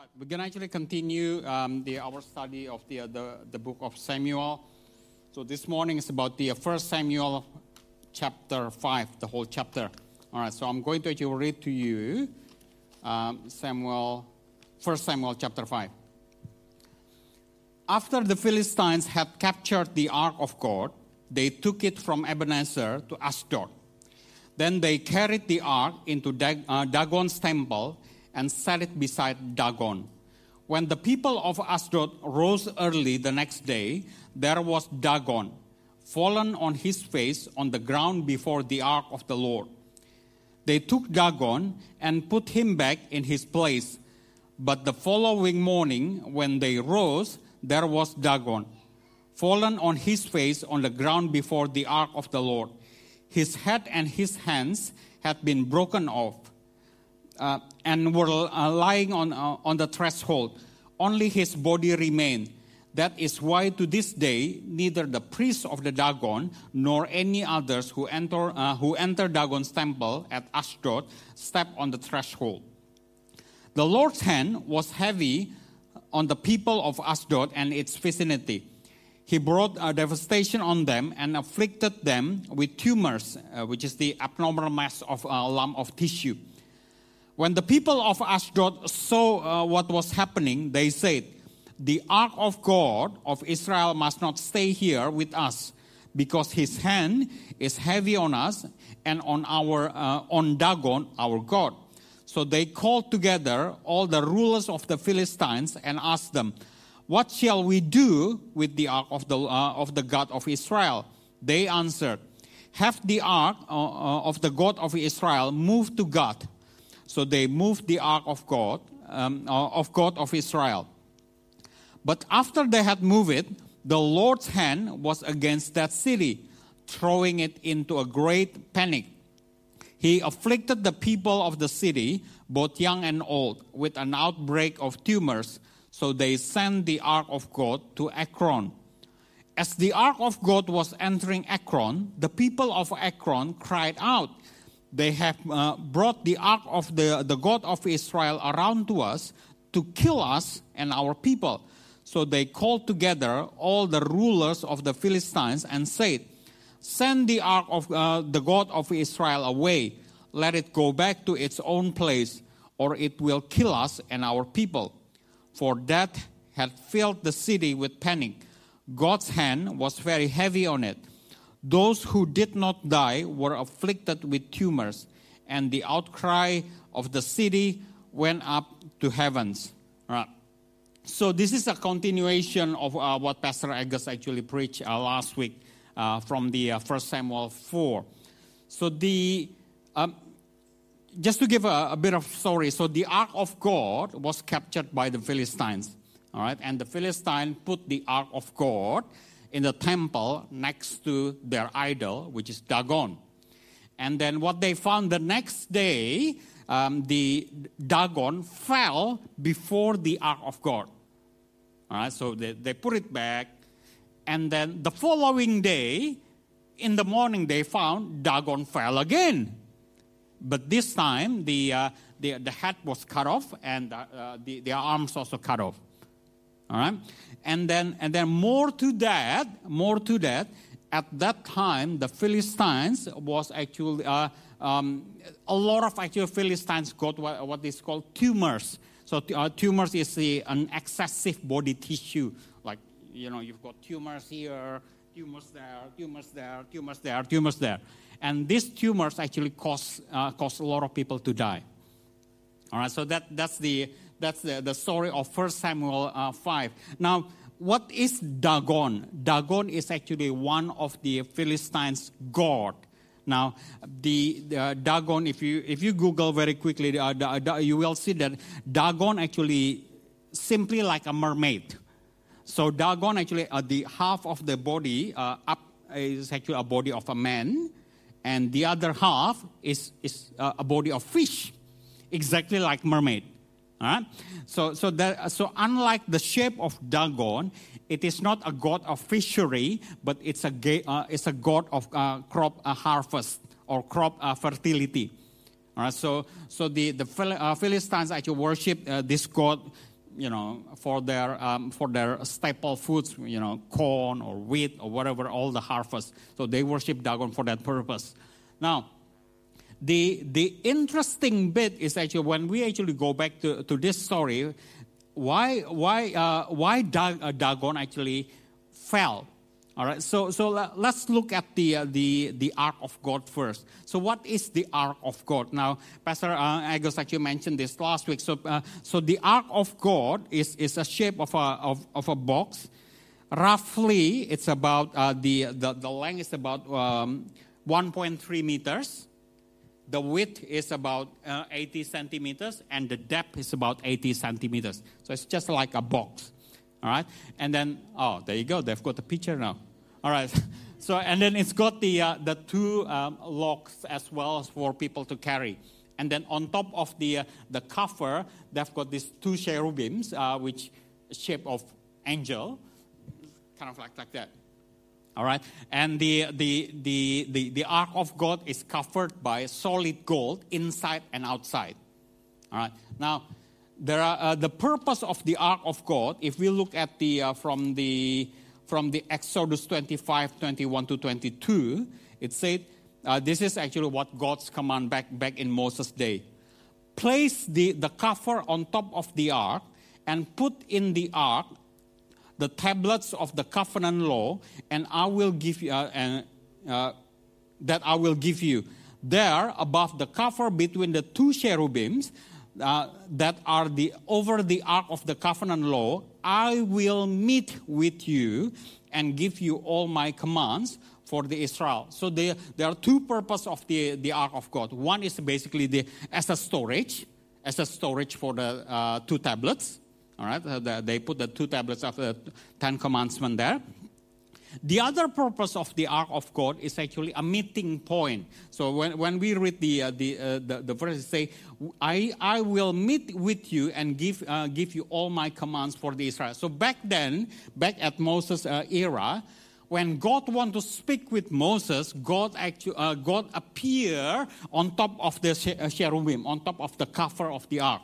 right, we're going to actually continue um, the, our study of the, the, the book of Samuel. So this morning is about the uh, first Samuel chapter 5, the whole chapter. All right, so I'm going to actually read to you um, Samuel, first Samuel chapter 5. After the Philistines had captured the ark of God, they took it from Ebenezer to Ashdod. Then they carried the ark into Dag- uh, Dagon's temple and set it beside Dagon. When the people of Ashdod rose early the next day, there was Dagon, fallen on his face on the ground before the ark of the Lord. They took Dagon and put him back in his place. But the following morning, when they rose, there was Dagon, fallen on his face on the ground before the ark of the Lord. His head and his hands had been broken off uh, and were uh, lying on, uh, on the threshold. Only his body remained. That is why to this day, neither the priests of the Dagon nor any others who enter, uh, who enter Dagon's temple at Ashdod step on the threshold. The Lord's hand was heavy on the people of Ashdod and its vicinity. He brought a devastation on them and afflicted them with tumors, uh, which is the abnormal mass of a lump of tissue. When the people of Ashdod saw uh, what was happening, they said, The ark of God of Israel must not stay here with us, because his hand is heavy on us and on our uh, on Dagon, our God. So they called together all the rulers of the Philistines and asked them, What shall we do with the ark of the, uh, of the God of Israel? They answered, Have the ark uh, uh of the God of Israel moved to Gath so they moved the ark of God, um, uh, of God of Israel. But after they had moved it, the Lord's hand was against that city, throwing it into a great panic. He afflicted the people of the city, both young and old, with an outbreak of tumors. So they sent the ark of God to Ekron. As the ark of God was entering Ekron, the people of Ekron cried out, they have uh, brought the ark of the, the God of Israel around to us to kill us and our people. So they called together all the rulers of the Philistines and said, Send the ark of uh, the God of Israel away. Let it go back to its own place, or it will kill us and our people. For death had filled the city with panic. God's hand was very heavy on it those who did not die were afflicted with tumors, and the outcry of the city went up to heavens. Right. So this is a continuation of uh, what Pastor Agus actually preached uh, last week uh, from the uh, First Samuel 4. So the um, just to give a, a, bit of story, so the ark of God was captured by the Philistines, all right, and the Philistines put the ark of God in the temple next to their idol, which is Dagon. And then what they found the next day, um, the Dagon fell before the ark of God. All right, so they, they put it back. And then the following day, in the morning, they found Dagon fell again. But this time, the, uh, the, the head was cut off and uh, the, the arms also cut off. All right? And then, and then more to that, more to that, at that time, the Philistines was actually, uh, um, a lot of actual Philistines got what, what is called tumors. So uh, tumors is an excessive body tissue. Like, you know, you've got tumors here, tumors there, tumors there, tumors there, tumors there. And these tumors actually cause, uh, cause a lot of people to die. All right, so that, that's the, that's the, the story of 1 Samuel uh, 5. Now, what is Dagon? Dagon is actually one of the Philistines' god. Now, the, the Dagon, if you if you Google very quickly, uh, you will see that Dagon actually simply like a mermaid. So Dagon actually uh, the half of the body uh, up is actually a body of a man, and the other half is is uh, a body of fish, exactly like mermaid. Right? So, so, that, so unlike the shape of Dagon, it is not a god of fishery, but it's a, uh, it's a god of uh, crop uh, harvest or crop uh, fertility. All right, so, so the, the uh, Philistines actually worship uh, this god you know, for their, um, for their staple foods, you know, corn or wheat or whatever, all the harvest. So they worship Dagon for that purpose. Now, the, the interesting bit is actually when we actually go back to, to this story, why, why, uh, why uh, Dagon actually fell all right, so, so let's look at the, uh, the, the ark of God first. So, what is the ark of God? Now, Pastor uh, Agus actually mentioned this last week. So, uh, so the ark of God is, is a shape of a, of, of a box. Roughly, it's about uh, the, the, the length is about um, 1.3 meters. The width is about uh, 80 centimeters, and the depth is about 80 centimeters. So, it's just like a box. All right, and then, oh, there you go. They've got the picture now. All right. So, and then it's got the, uh, the two um, locks as well for people to carry. And then on top of the, uh, the cover, they've got these two cherubims, uh, which shape of angel, kind of like, like that. All right. And the, the, the, the, the ark of God is covered by solid gold inside and outside. All right. Now, there are, uh, the purpose of the ark of God, if we look at the, uh, from the, from the Exodus 25, 21 to 22, it said, uh, this is actually what God's command back, back in Moses' day. Place the, the cover on top of the ark and put in the ark the tablets of the covenant law, and I will give you, uh, and, uh, that I will give you. There, above the cover between the two cherubims, uh, that are the over the ark of the covenant law, I will meet with you and give you all my commands for the Israel. So there, there are two purposes of the, the ark of God. One is basically the as a storage, as a storage for the uh, two tablets. All right, uh, they put the two tablets of the Ten Commandments there. The other purpose of the Ark of God is actually a meeting point. So when, when we read the, uh, the, uh, the, the verse, say, I, I will meet with you and give, uh, give you all my commands for the Israel. So back then, back at Moses' uh, era, when God wanted to speak with Moses, God actually uh, God appear on top of the uh, cherubim, on top of the cover of the ark.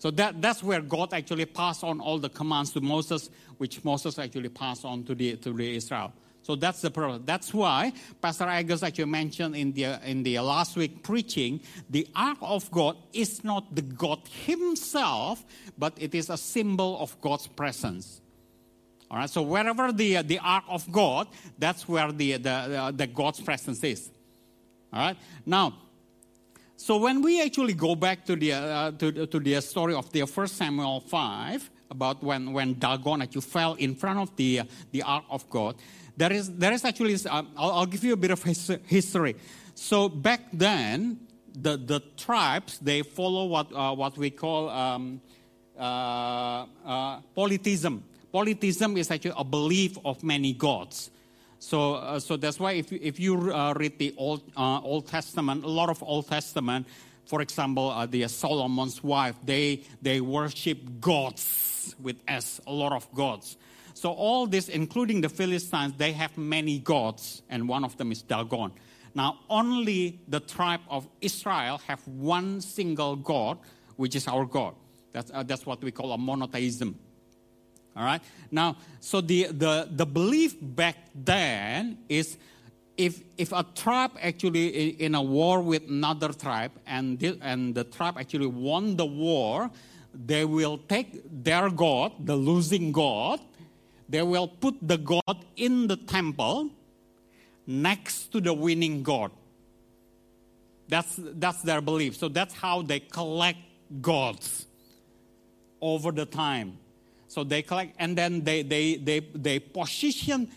So that, that's where God actually passed on all the commands to Moses, which Moses actually passed on to the, to the Israel. So that's the problem. That's why Pastor Agus actually mentioned in the, in the last week preaching, the ark of God is not the God himself, but it is a symbol of God's presence. All right, so wherever the, the ark of God, that's where the, the, the God's presence is. All right, now, so when we actually go back to the, uh, to, to the story of the first Samuel 5, about when, when Dagon actually fell in front of the, the ark of God, there is, there is actually, um, I'll, I'll, give you a bit of his, history. So back then, the, the tribes, they follow what, uh, what we call um, uh, uh, polytheism. Polytheism is actually a belief of many gods. So, uh, so that's why if, if you uh, read the Old, uh, Old Testament, a lot of Old Testament, for example, uh, the Solomon's wife, they, they worship gods with S, a lot of gods. So all this, including the Philistines, they have many gods, and one of them is Dagon. Now, only the tribe of Israel have one single God, which is our God. That's, uh, that's what we call a monotheism. All right. Now, so the, the, the belief back then is if, if a tribe actually in a war with another tribe and the, and the tribe actually won the war, they will take their God, the losing God, they will put the God in the temple next to the winning God. That's, that's their belief. So that's how they collect gods over the time. So they collect, and then they, they, they, they position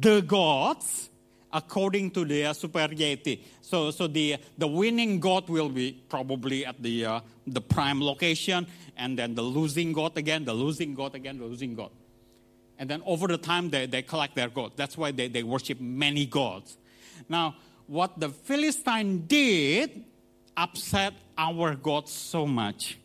the gods according to their superiority. So, so the, the winning god will be probably at the, uh, the prime location, and then the losing god again, the losing god again, the losing god. And then over the time, they, they collect their gods. That's why they, they worship many gods. Now, what the Philistine did upset our God so much.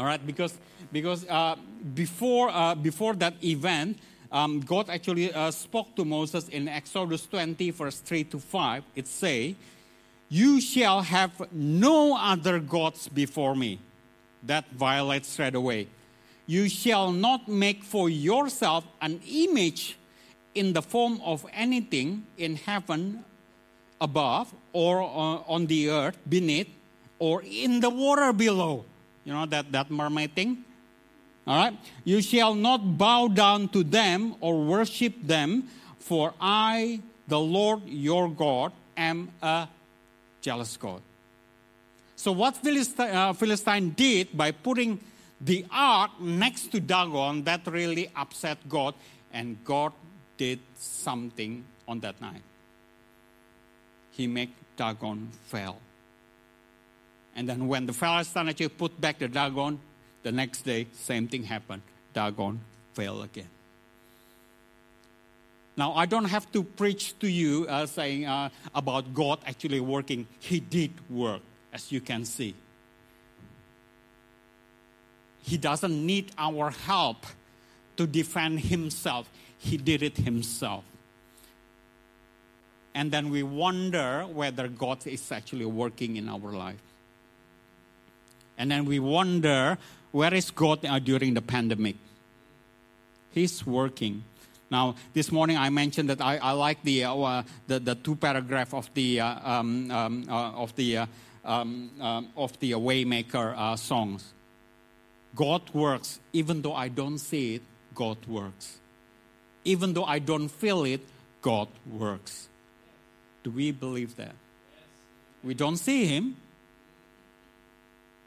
All right, because because uh, before, uh, before that event, um, God actually uh, spoke to Moses in Exodus 20, verse 3 to 5. It say, You shall have no other gods before me. that violates straight away. You shall not make for yourself an image in the form of anything in heaven above or uh, on the earth beneath or in the water below. You know that, that mermaid thing? All right? You shall not bow down to them or worship them, for I, the Lord your God, am a jealous God. So, what Philistine, uh, Philistine did by putting the ark next to Dagon, that really upset God, and God did something on that night. He made Dagon fail. And then when the actually put back the Dagon, the next day, same thing happened. Dagon fell again. Now, I don't have to preach to you uh, saying uh, about God actually working. He did work, as you can see. He doesn't need our help to defend himself, he did it himself. And then we wonder whether God is actually working in our life. And then we wonder where is God uh, during the pandemic? He's working. Now, this morning I mentioned that I, I like the, uh, uh the, the two paragraph of the uh, um, um, uh, of the uh, um, of the Waymaker songs. God works, even though I don't see it. God works, even though I don't feel it. God works. Do we believe that? We don't see Him.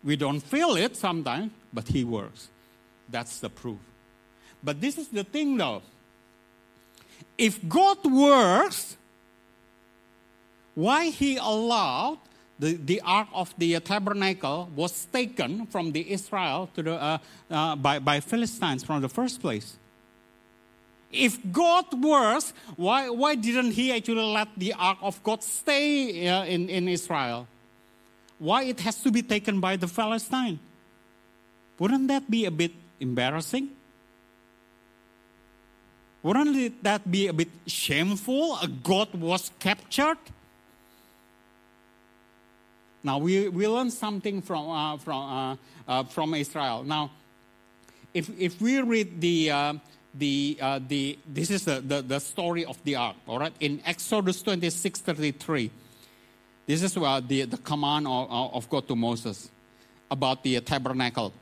We don't feel it sometimes, but He works. That's the proof. But this is the thing though. If God works, why He allowed the, the ark of the tabernacle was taken from the Israel to the, uh, uh, by, by Philistines from the first place? If God works, why, why didn't He actually let the ark of God stay uh, in, in Israel? Why it has to be taken by the Philistine? Wouldn't that be a bit embarrassing? Wouldn't that be a bit shameful? A God was captured? Now we, we learn something from, uh, from, uh, uh, from Israel. Now, if, if we read the, uh, the, uh, the this is the, the, the, story of the ark, all right? In Exodus 26 33, this is uh, the, the command of, of God to Moses about the tabernacle.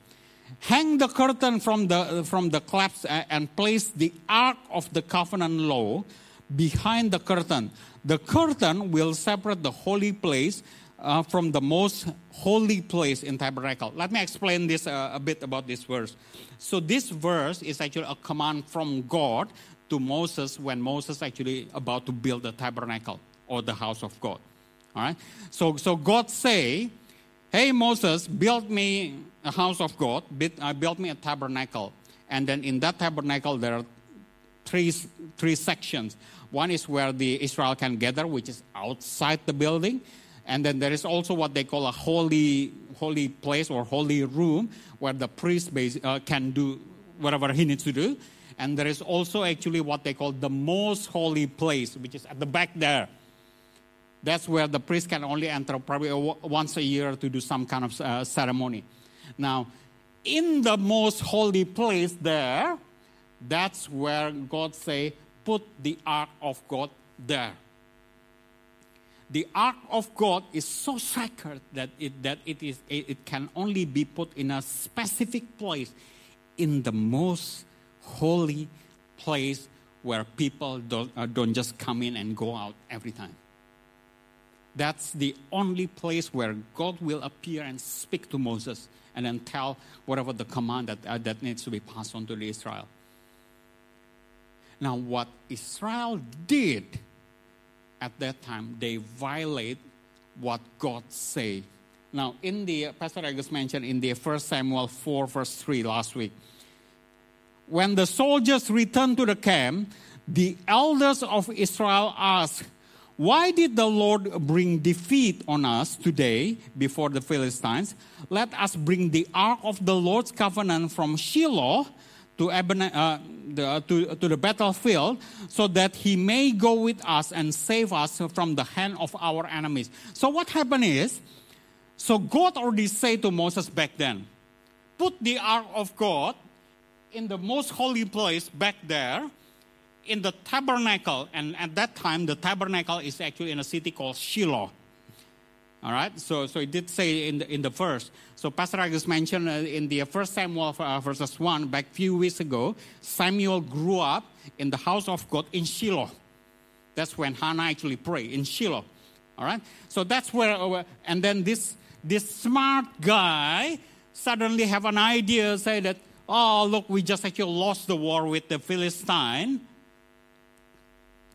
Hang the curtain from the, from the clefts and place the ark of the covenant law behind the curtain. The curtain will separate the holy place uh, from the most holy place in tabernacle. Let me explain this uh, a bit about this verse. So this verse is actually a command from God to Moses when Moses actually about to build the tabernacle or the house of God. All right. So so God say, "Hey Moses, build me a house of God. Build, uh, build me a tabernacle." And then in that tabernacle there are three three sections. One is where the Israel can gather, which is outside the building. And then there is also what they call a holy, holy place or holy room where the priest base, uh, can do whatever he needs to do. And there is also actually what they call the most holy place, which is at the back there. That's where the priest can only enter probably once a year to do some kind of uh, ceremony. Now, in the most holy place there, that's where God say, put the ark of God there the ark of God is so sacred that it, that it, is, it can only be put in a specific place, in the most holy place where people don't, uh, don't just come in and go out every time. That's the only place where God will appear and speak to Moses and then tell whatever the command that, uh, that needs to be passed on to Israel. Now, what Israel did at that time they violate what God say. Now, in the Pastor Agus mentioned in the First Samuel 4, verse 3 last week, when the soldiers returned to the camp, the elders of Israel asked, Why did the Lord bring defeat on us today before the Philistines? Let us bring the ark of the Lord's covenant from Shiloh to, uh, the, uh, to, to the battlefield so that he may go with us and save us from the hand of our enemies. So what happened is, so God already said to Moses back then, put the ark of God in the most holy place back there in the tabernacle. And at that time, the tabernacle is actually in a city called Shiloh. All right, so so it did say in the in the verse. So Pastor Agus mentioned uh, in the first Samuel uh, verses one back few weeks ago, Samuel grew up in the house of God in Shiloh. That's when Hannah actually prayed in Shiloh. All right, so that's where uh, and then this this smart guy suddenly have an idea, say that oh look, we just actually lost the war with the Philistine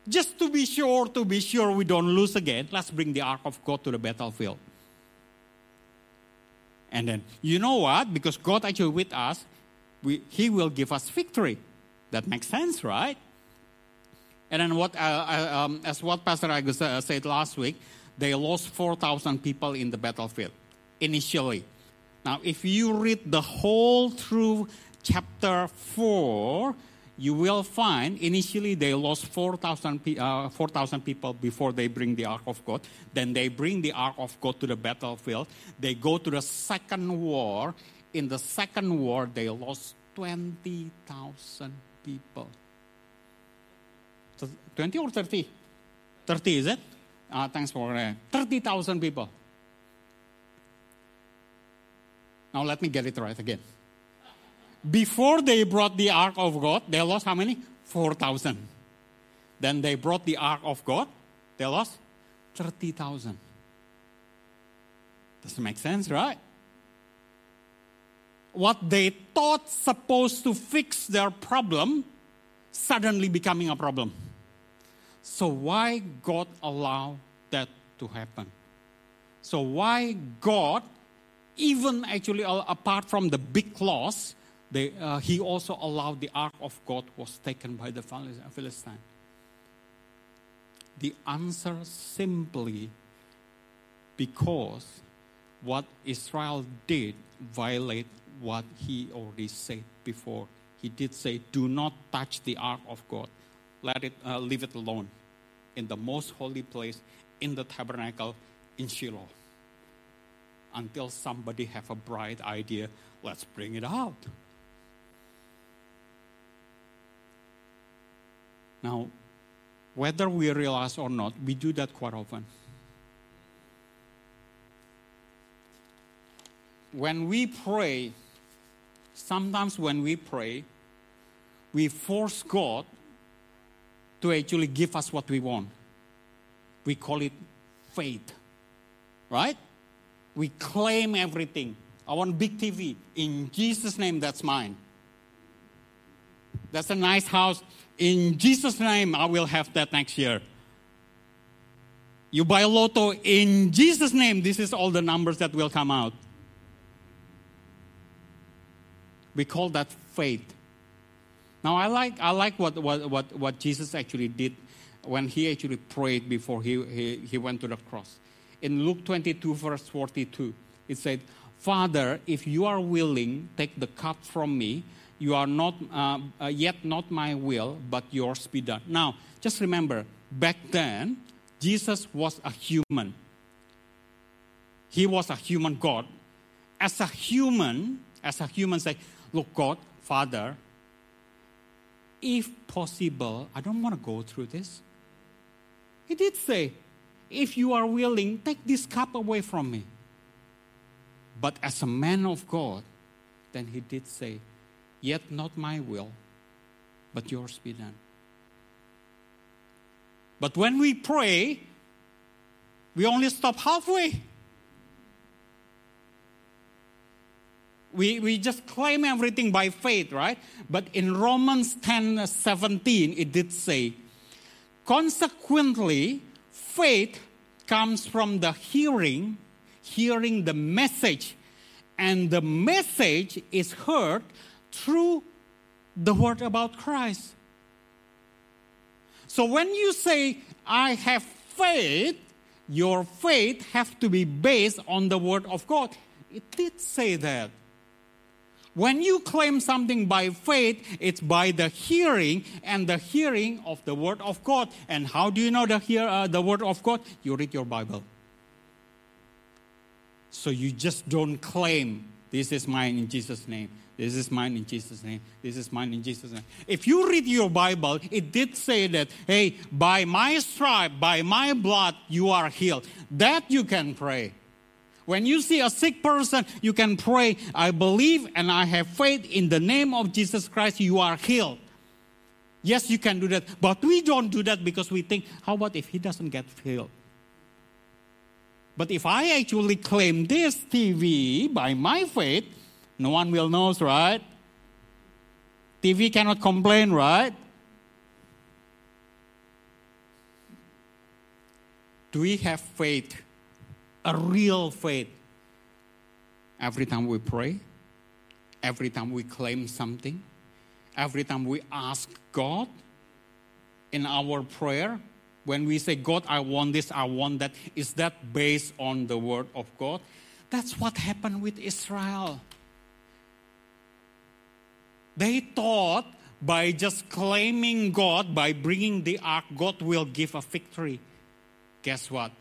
just to be sure, to be sure we don't lose again, let's bring the Ark of God to the battlefield. And then, you know what? Because God actually with us, we, He will give us victory. That makes sense, right? And then, what, uh, uh, um, as what Pastor Agus uh, said last week, they lost 4,000 people in the battlefield initially. Now, if you read the whole through chapter 4, you will find initially they lost 4,000 uh, 4, people before they bring the Ark of God. Then they bring the Ark of God to the battlefield. They go to the second war. In the second war, they lost 20,000 people. 20 or 30? 30, is it? Uh, thanks for uh, 30,000 people. Now let me get it right again. Before they brought the ark of God, they lost how many? 4,000. Then they brought the ark of God, they lost 30,000. Doesn't make sense, right? What they thought supposed to fix their problem suddenly becoming a problem. So why God allow that to happen? So why God, even actually uh, apart from the big loss, they, uh, he also allowed the ark of God was taken by the Philistine. The answer simply because what Israel did violate what he already said before. He did say, "Do not touch the ark of God. Let it uh, leave it alone in the most holy place in the tabernacle in Shiloh." Until somebody have a bright idea, let's bring it out. Now, whether we realize or not, we do that quite often. When we pray, sometimes when we pray, we force God to actually give us what we want. We call it faith, right? We claim everything. I want big TV. In Jesus' name, that's mine. That's a nice house. In Jesus' name, I will have that next year. You buy a lotto in Jesus' name, this is all the numbers that will come out. We call that faith. Now, I like, I like what, what, what, what Jesus actually did when he actually prayed before he, he, he went to the cross. In Luke 22, verse 42, it said, Father, if you are willing, take the cup from me you are not uh, uh, yet not my will, but yours be done. Now, just remember, back then, Jesus was a human. He was a human God. As a human, as a human, say, look, God, Father, if possible, I don't want to go through this. He did say, if you are willing, take this cup away from me. But as a man of God, then he did say, Yet not my will, but yours be done. But when we pray, we only stop halfway. We, we just claim everything by faith, right? But in Romans 10 uh, 17, it did say, consequently, faith comes from the hearing, hearing the message, and the message is heard through the word about Christ. So when you say, I have faith, your faith have to be based on the word of God. It did say that. When you claim something by faith, it's by the hearing and the hearing of the word of God. And how do you know the hear uh, the word of God? You read your Bible. So you just don't claim This is mine in Jesus' name. This is mine in Jesus' name. This is mine in Jesus' name. If you read your Bible, it did say that, hey, by my stripe, by my blood, you are healed. That you can pray. When you see a sick person, you can pray, I believe and I have faith in the name of Jesus Christ, you are healed. Yes, you can do that, but we don't do that because we think, how about if he doesn't get healed? But if I actually claim this TV by my faith, no one will know, right? TV cannot complain, right? Do we have faith a real faith. Every time we pray, every time we claim something, every time we ask God in our prayer, when we say, God, I want this, I want that, is that based on the word of God? That's what happened with Israel. They thought by just claiming God, by bringing the ark, God will give a victory. Guess what?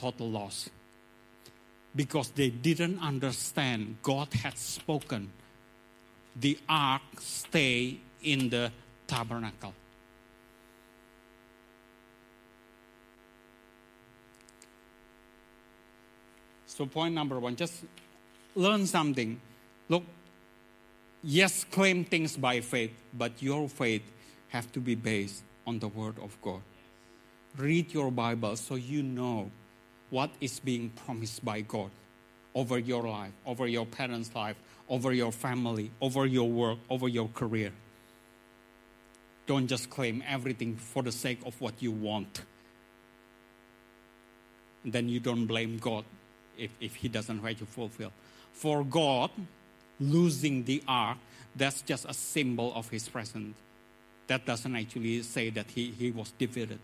total loss because they didn't understand God had spoken. The ark stay in the tabernacle. So point number one, just learn something. Look, yes, claim things by faith, but your faith have to be based on the word of God. Read your Bible so you know what is being promised by God over your life, over your parents' life, over your family, over your work, over your career. Don't just claim everything for the sake of what you want. Then you don't blame God if, if He doesn't let you fulfill. For God, losing the ark, that's just a symbol of His presence. That doesn't actually say that He, he was defeated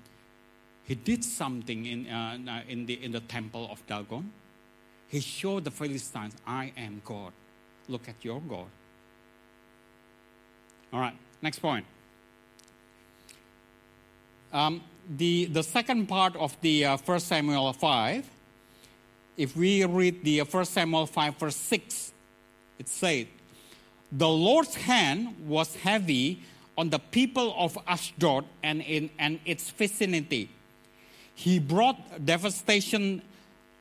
he did something in, uh, uh, in, the, in the temple of Dagon. He showed the Philistines, I am God. Look at your God. All right, next point. Um, the, the second part of the uh, 1 Samuel 5, if we read the uh, 1 Samuel 5, verse 6, it said, The Lord's hand was heavy on the people of Ashdod and in and its vicinity he brought devastation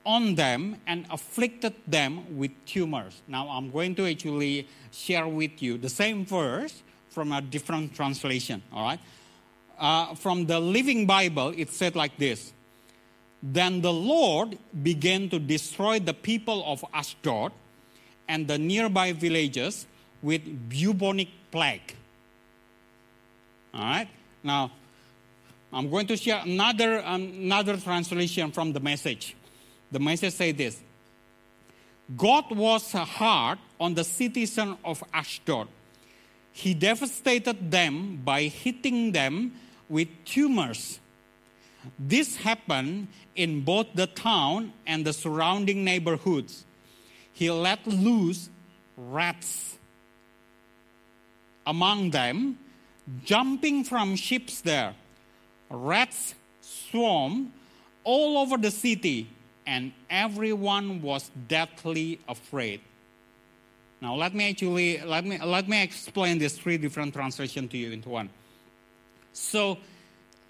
on them and afflicted them with tumors. Now, I'm going to actually share with you the same verse from a different translation, all right? Uh, from the Living Bible, it said like this Then the Lord began to destroy the people of Ashdod and the nearby villages with bubonic plague. All right? Now, I'm going to share another, another translation from the message. The message says this God was hard on the citizens of Ashdod. He devastated them by hitting them with tumors. This happened in both the town and the surrounding neighborhoods. He let loose rats among them, jumping from ships there rats swarmed all over the city, and everyone was deathly afraid. Now let me actually let me let me explain these three different translations to you into one. So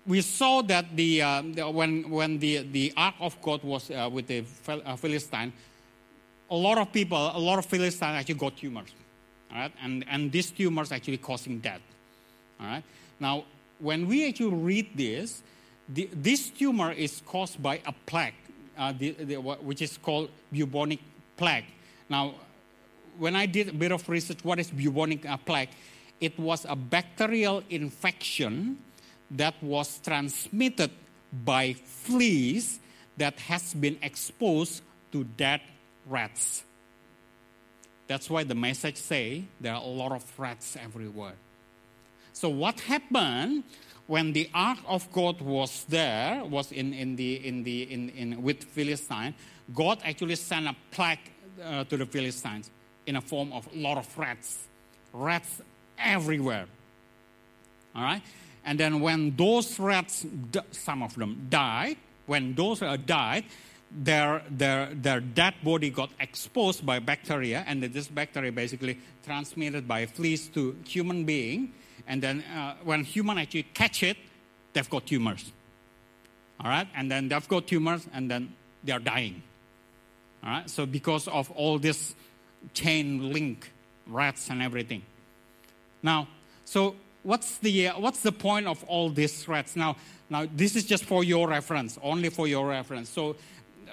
we saw that the, uh, the, when when the the ark of God was uh, with the uh, Philistine, a lot of people, a lot of Philistines actually got tumors, all right, and and these tumors actually causing death, all right. Now when we actually read this, the, this tumor is caused by a plague, uh, the, the, which is called bubonic plague. Now, when I did a bit of research, what is bubonic uh, plague? It was a bacterial infection that was transmitted by fleas that has been exposed to dead rats. That's why the message say there are a lot of rats everywhere. So what happened when the ark of God was there, was in, in the, in the, in, in, with Philistine, God actually sent a plague uh, to the Philistines in a form of a lot of rats. Rats everywhere. All right? And then when those rats, some of them died, when those uh, died, their, their, their dead body got exposed by bacteria, and this bacteria basically transmitted by fleas to human being. And then uh, when human actually catch it, they've got tumors. All right, and then they've got tumors, and then they are dying. All right, so because of all this chain link, rats and everything. Now, so what's the uh, what's the point of all these threats? Now, now this is just for your reference, only for your reference. So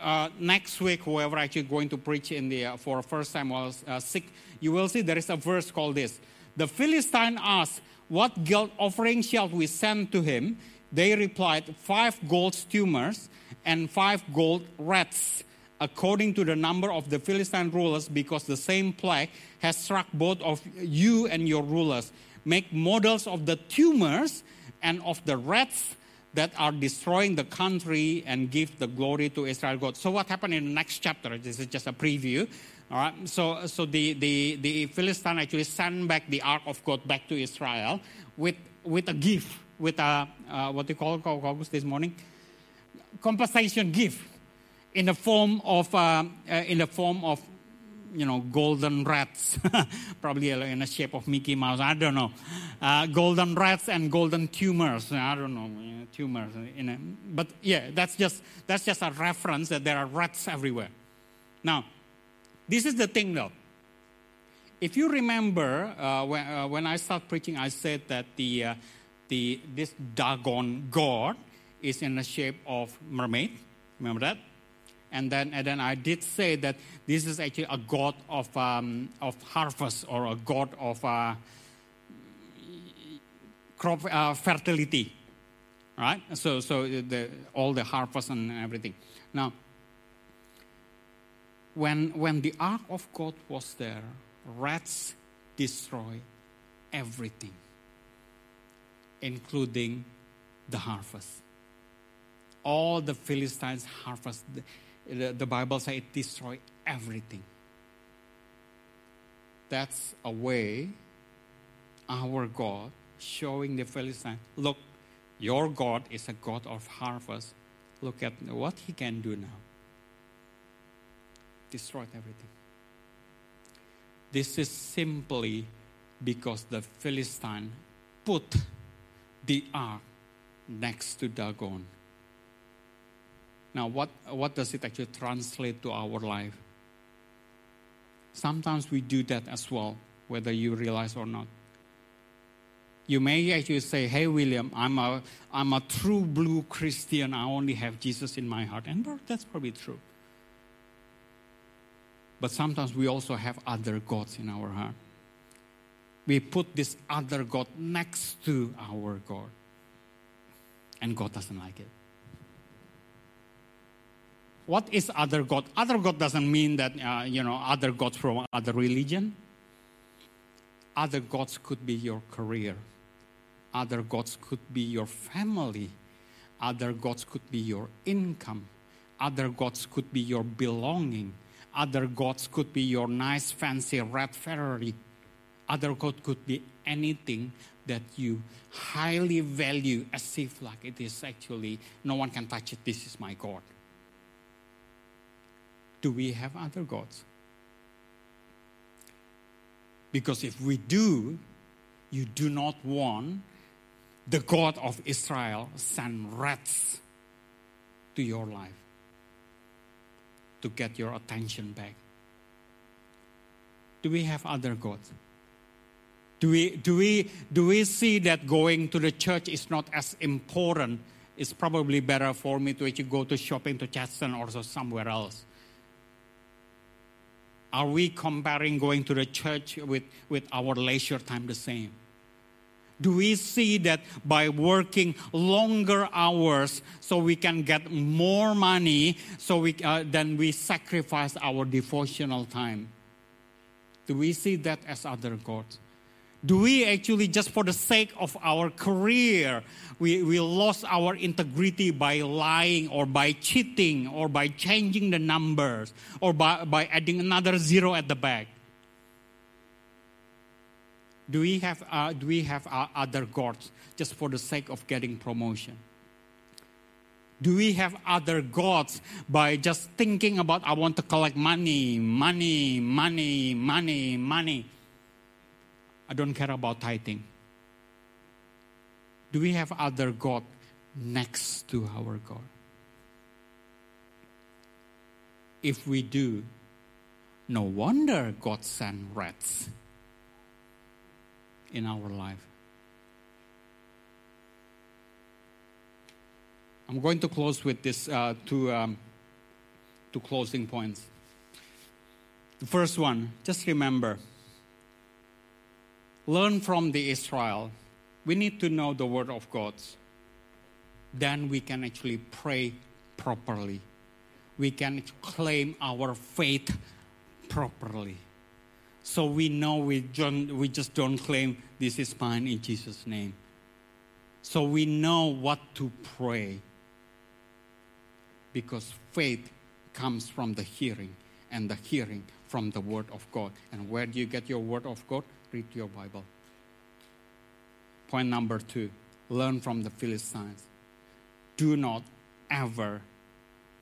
uh, next week, whoever actually going to preach in the uh, for first time was uh, sick, you will see there is a verse called this. The Philistine asked, "What guilt offering shall we send to him?" They replied, five gold tumors and five gold rats." according to the number of the Philistine rulers, because the same plague has struck both of you and your rulers. Make models of the tumors and of the rats that are destroying the country and give the glory to Israel God. So what happened in the next chapter? This is just a preview. All right. So, so the, the, the Philistine actually sent back the ark of God back to Israel with, with a gift, with a, uh, what do you call it, this morning? Compensation gift in the form of uh, uh, in the form of you know golden rats. Probably in the shape of mickey mouse. I don't know. Uh, golden rats and golden tumors. I don't know know, tumors in a, but yeah that's just that's just a reference that there are rats everywhere. Now this is the thing though. If you remember uh, when, uh, when i started preaching i said that the uh, the this dagon god is in the shape of mermaid. Remember that and then, and then I did say that this is actually a god of, um, of harvest or a god of uh, crop uh, fertility. Right? So, so the, all the harvest and everything. Now, when, when the ark of God was there, rats destroy everything, including the harvest. All the Philistines' harvest, the, Bible says it destroys everything. That's a way our God showing the Philistines, look, your God is a God of harvest. Look at what he can do now. Destroyed everything. This is simply because the Philistine put the ark next to Dagon now, what, what does it actually translate to our life? Sometimes we do that as well, whether you realize or not. You may actually say, Hey, William, I'm a, I'm a true blue Christian. I only have Jesus in my heart. And that's probably true. But sometimes we also have other gods in our heart. We put this other God next to our God. And God doesn't like it what is other God? Other God doesn't mean that, uh, you know, other gods from other religion. Other gods could be your career. Other gods could be your family. Other gods could be your income. Other gods could be your belonging. Other gods could be your nice, fancy red Ferrari. Other God could be anything that you highly value as if like it is actually no one can touch it. This is my God. Do we have other gods? Because if we do, you do not want the God of Israel send rats to your life to get your attention back. Do we have other gods? Do we, do, we, do we see that going to the church is not as important? It's probably better for me to actually go to shopping to Chadstone or somewhere else. Are we comparing going to the church with, with our leisure time the same? Do we see that by working longer hours so we can get more money so we, uh, then we sacrifice our devotional time? Do we see that as other gods? Do we actually just for the sake of our career we, we lost our integrity by lying or by cheating or by changing the numbers or by, by adding another zero at the back do we have uh, do we have uh, other gods just for the sake of getting promotion Do we have other gods by just thinking about, I want to collect money, money, money, money, money? I don't care about tithing. Do we have other God next to our God? If we do, no wonder God sent rats in our life. I'm going to close with this uh, two, um, two closing points. The first one, just remember, learn from the Israel. We need to know the word of God. Then we can actually pray properly. We can claim our faith properly. So we know we, don't, we just don't claim this is mine in Jesus' name. So we know what to pray because faith comes from the hearing, and the hearing from the Word of God. And where do you get your Word of God? Read your Bible. Point number two learn from the Philistines. Do not ever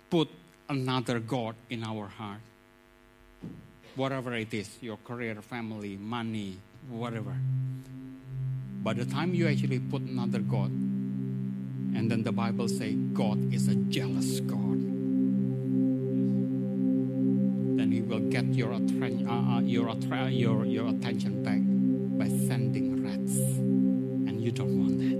put another God in our heart. Whatever it is your career, family, money, whatever. By the time you actually put another God, and then the Bible says God is a jealous God. Get your, uh, uh, your, attra- your, your attention back by sending rats. And you don't want that.